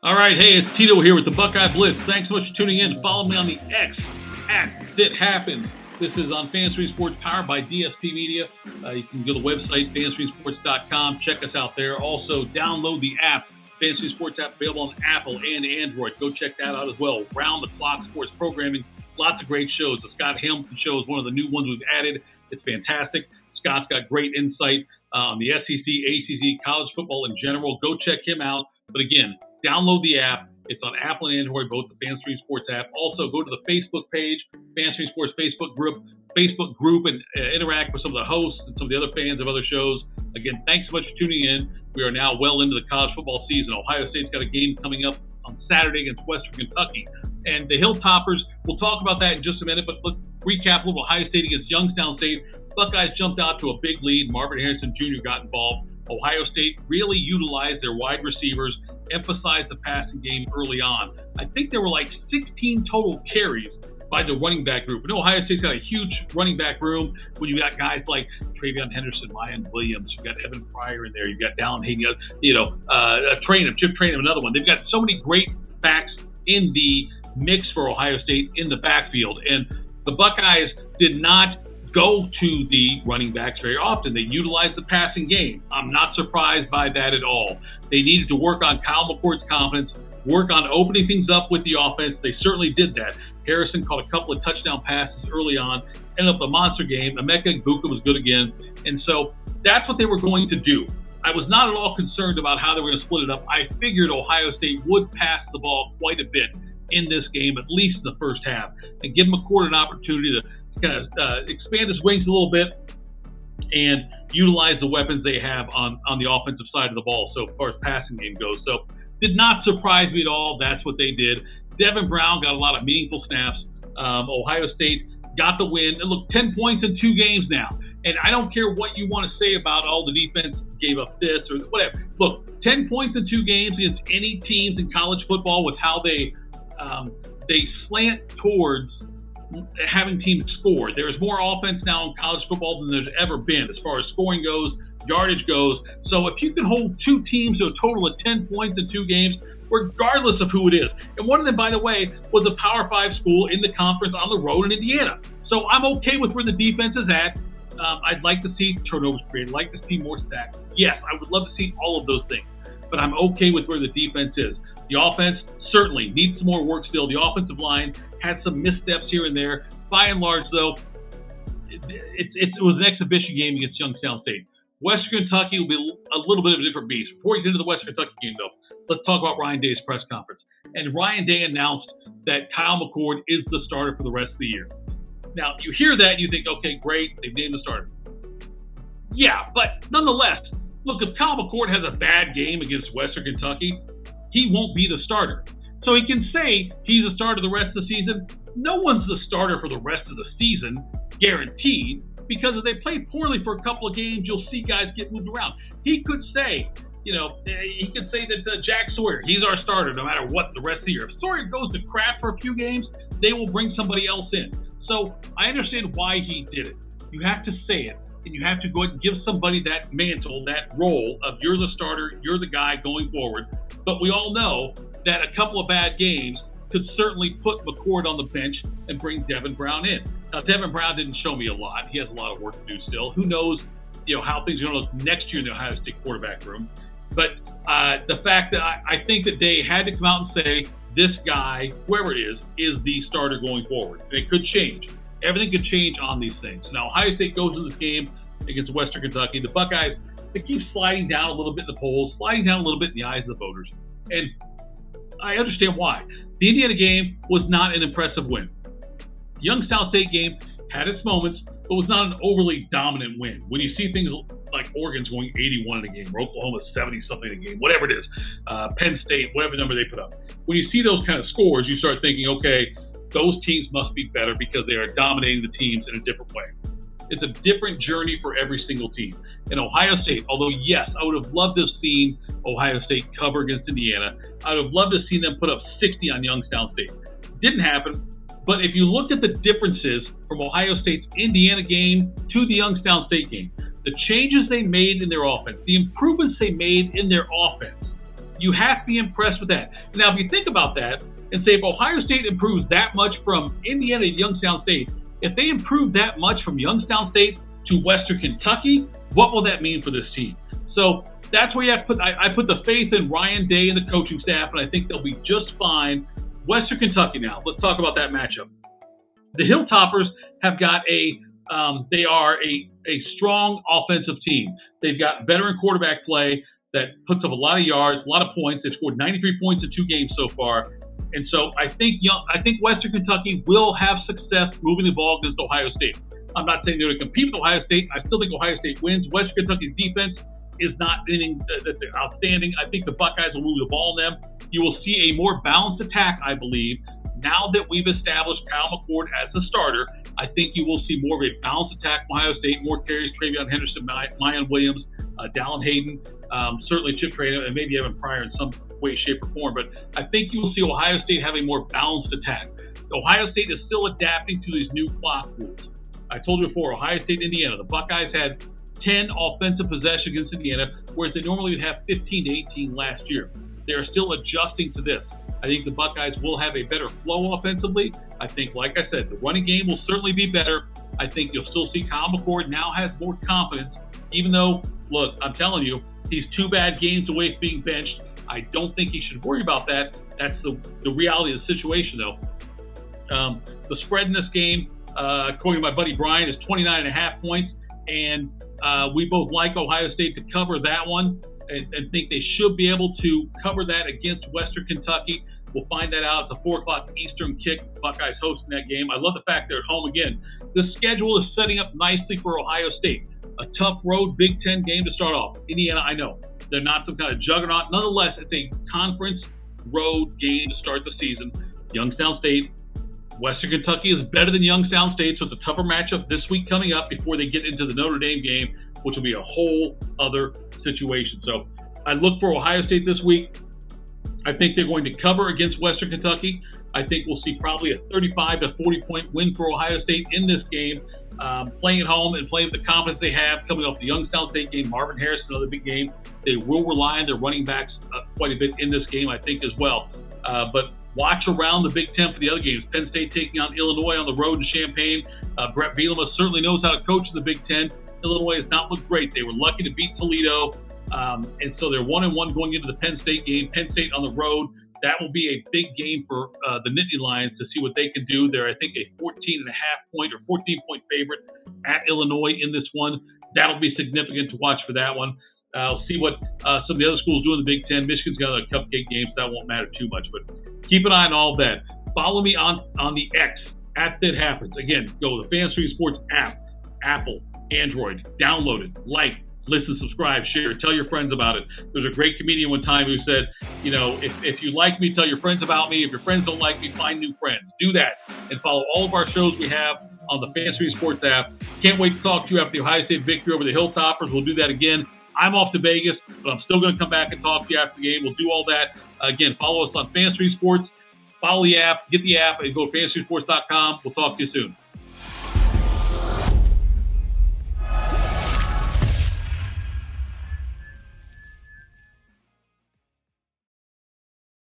All right, hey, it's Tito here with the Buckeye Blitz. Thanks so much for tuning in. Follow me on the X at It Happens. This is on Fanstream Sports powered by DSP Media. Uh, you can go to the website, fanstreamsports.com. Check us out there. Also, download the app, Fanstream Sports app, available on Apple and Android. Go check that out as well. Round the clock sports programming. Lots of great shows. The Scott Hamilton show is one of the new ones we've added. It's fantastic. Scott's got great insight uh, on the SEC, ACC, college football in general. Go check him out. But again, download the app. It's on Apple and Android, both the Fanstream Sports app. Also, go to the Facebook page, Fanstream Sports Facebook group, Facebook group, and uh, interact with some of the hosts and some of the other fans of other shows. Again, thanks so much for tuning in. We are now well into the college football season. Ohio State's got a game coming up on Saturday against Western Kentucky. And the Hilltoppers, we'll talk about that in just a minute, but let's recap a little Ohio State against Youngstown State. Buckeyes jumped out to a big lead. Marvin Harrison Jr. got involved. Ohio State really utilized their wide receivers, emphasized the passing game early on. I think there were like 16 total carries by the running back group. And Ohio State's got a huge running back room when you got guys like TreVeyon Henderson, Miyan Williams, you've got Evan Pryor in there, you've got Dallan Hayden, you know, uh, Trayanum, Chip Trayanum, another one. They've got so many great backs in the mix for Ohio State in the backfield. And the Buckeyes did not go to the running backs very often. They utilize the passing game. I'm not surprised by that at all. They needed to work on Kyle McCord's confidence, work on opening things up with the offense. They certainly did that. Harrison caught a couple of touchdown passes early on, ended up a monster game. Emeka Egbuka was good again. And so that's what they were going to do. I was not at all concerned about how they were going to split it up. I figured Ohio State would pass the ball quite a bit in this game, at least in the first half, and give McCord an opportunity to kind of uh, expand his wings a little bit and utilize the weapons they have on, on the offensive side of the ball so far as passing game goes. So did not surprise me at all. That's what they did. Devin Brown got a lot of meaningful snaps. Um, Ohio State got the win. And look, 10 points in two games now. And I don't care what you want to say about all the defense gave up this or whatever. Look, 10 points in two games against any teams in college football with how they um, they slant towards having teams score. There's more offense now in college football than there's ever been as far as scoring goes, yardage goes. So if you can hold two teams to a total of 10 points in two games, regardless of who it is, and one of them, by the way, was a Power Five school in the conference on the road in Indiana. So I'm okay with where the defense is at. Um, I'd like to see turnovers created, I'd like to see more sacks. Yes, I would love to see all of those things, but I'm okay with where the defense is. The offense certainly needs some more work still. The offensive line had some missteps here and there. By and large, though, it, it, it, was an exhibition game against Youngstown State. Western Kentucky will be a little bit of a different beast. Before we get into the Western Kentucky game, though, let's talk about Ryan Day's press conference. And Ryan Day announced that Kyle McCord is the starter for the rest of the year. Now, you hear that and you think, okay, great, they've named the starter. Yeah, but nonetheless, look, if Kyle McCord has a bad game against Western Kentucky, he won't be the starter. So he can say he's a starter the rest of the season. No one's the starter for the rest of the season, guaranteed, because if they play poorly for a couple of games, you'll see guys get moved around. He could say, you know, he could say that uh, Jack Sawyer, he's our starter no matter what the rest of the year. If Sawyer goes to crap for a few games, they will bring somebody else in. So I understand why he did it. You have to say it and you have to go and give somebody that mantle, that role of you're the starter, you're the guy going forward. But we all know that a couple of bad games could certainly put McCord on the bench and bring Devin Brown in. Now, Devin Brown didn't show me a lot. He has a lot of work to do still. Who knows, you know, how things are going to look next year in the Ohio State quarterback room. But uh, the fact that I, I think that they had to come out and say this guy, whoever it is, is the starter going forward. It could change everything could change on these things. Now, Ohio State goes to this game against Western Kentucky. The Buckeyes, they keep sliding down a little bit in the polls, sliding down a little bit in the eyes of the voters. And I understand why. The Indiana game was not an impressive win. The South State game had its moments, but was not an overly dominant win. When you see things like Oregon's going 81 in a game, or Oklahoma 70 something in a game, whatever it is, uh, Penn State, whatever number they put up, when you see those kind of scores, you start thinking, okay, those teams must be better because they are dominating the teams in a different way. It's a different journey for every single team. In Ohio State, although yes, I would have loved to have seen Ohio State cover against Indiana. I would have loved to have seen them put up 60 on Youngstown State. Didn't happen. But if you looked at the differences from Ohio State's Indiana game to the Youngstown State game, the changes they made in their offense, the improvements they made in their offense, You have to be impressed with that. Now, if you think about that and say if Ohio State improves that much from Indiana to Youngstown State, if they improve that much from Youngstown State to Western Kentucky, what will that mean for this team? So that's where you have to put. I, I put the faith in Ryan Day and the coaching staff, and I think they'll be just fine. Western Kentucky now. Let's talk about that matchup. The Hilltoppers have got a. Um, they are a, a strong offensive team. They've got veteran quarterback play that puts up a lot of yards, a lot of points. They've scored 93 points in two games so far. And so I think young, I think Western Kentucky will have success moving the ball against Ohio State. I'm not saying they're going to compete with Ohio State. I still think Ohio State wins. Western Kentucky's defense is not anything that they're outstanding. I think the Buckeyes will move the ball on them. You will see a more balanced attack, I believe. Now that we've established Kyle McCord as the starter, I think you will see more of a balanced attack Ohio State, more carries, TreVeyon Henderson, Miyan Williams, uh, Dallan Hayden, um, certainly Chip Trayanum, and maybe Evan Pryor in some way, shape, or form. But I think you will see Ohio State have a more balanced attack. Ohio State is still adapting to these new clock rules. I told you before, Ohio State, Indiana, the Buckeyes had 10 offensive possessions against Indiana, whereas they normally would have 15 to 18 last year. They are still adjusting to this. I think the Buckeyes will have a better flow offensively. I think, like I said, the running game will certainly be better. I think you'll still see Kyle McCord now has more confidence, even though, look, I'm telling you, he's two bad games away from being benched. I don't think he should worry about that. That's the, the reality of the situation, though. Um, the spread in this game, uh, according to my buddy Brian, is 29 and a half points. And uh, we both like Ohio State to cover that one and, and, think they should be able to cover that against Western Kentucky. We'll find that out. It's a 4 o'clock Eastern kick. Buckeyes hosting that game. I love the fact they're at home again. The schedule is setting up nicely for Ohio State. A tough road Big Ten game to start off. Indiana, I know. They're not some kind of juggernaut. Nonetheless, it's a conference road game to start the season. Youngstown State Western Kentucky is better than Youngstown State, so it's a tougher matchup this week coming up before they get into the Notre Dame game, which will be a whole other situation. So I look for Ohio State this week. I think they're going to cover against Western Kentucky. I think we'll see probably a 35 to 40 point win for Ohio State in this game. Um, playing at home and playing with the confidence they have coming off the Youngstown State game, Marvin Harris, another big game. They will rely on their running backs uh, quite a bit in this game, I think, as well. Uh, but watch around the Big Ten for the other games. Penn State taking on Illinois on the road in Champaign. Uh, Bret Bielema certainly knows how to coach in the Big Ten. Illinois has not looked great. They were lucky to beat Toledo, um, and so they're one and one going into the Penn State game. Penn State on the road. That will be a big game for uh, the Nittany Lions to see what they can do. They're, I think, a 14 and a half point or 14 point favorite at Illinois in this one. That'll be significant to watch for that one. I'll see what uh, some of the other schools do in the Big Ten. Michigan's got a cupcake game, so that won't matter too much. But keep an eye on all that. Follow me on on the X at that happens. Again, go to the Fanstream Sports app, Apple, Android, download it, like, listen, subscribe, share, tell your friends about it. There's a great comedian one time who said, you know, if, if you like me, tell your friends about me. If your friends don't like me, find new friends. Do that and follow all of our shows we have on the Fanstream Sports app. Can't wait to talk to you after the Ohio State victory over the Hilltoppers. We'll do that again I'm off to Vegas, but I'm still going to come back and talk to you after the game. We'll do all that. Again, follow us on Fanstream Sports. Follow the app, get the app, and go to fanstreamsports.com. We'll talk to you soon.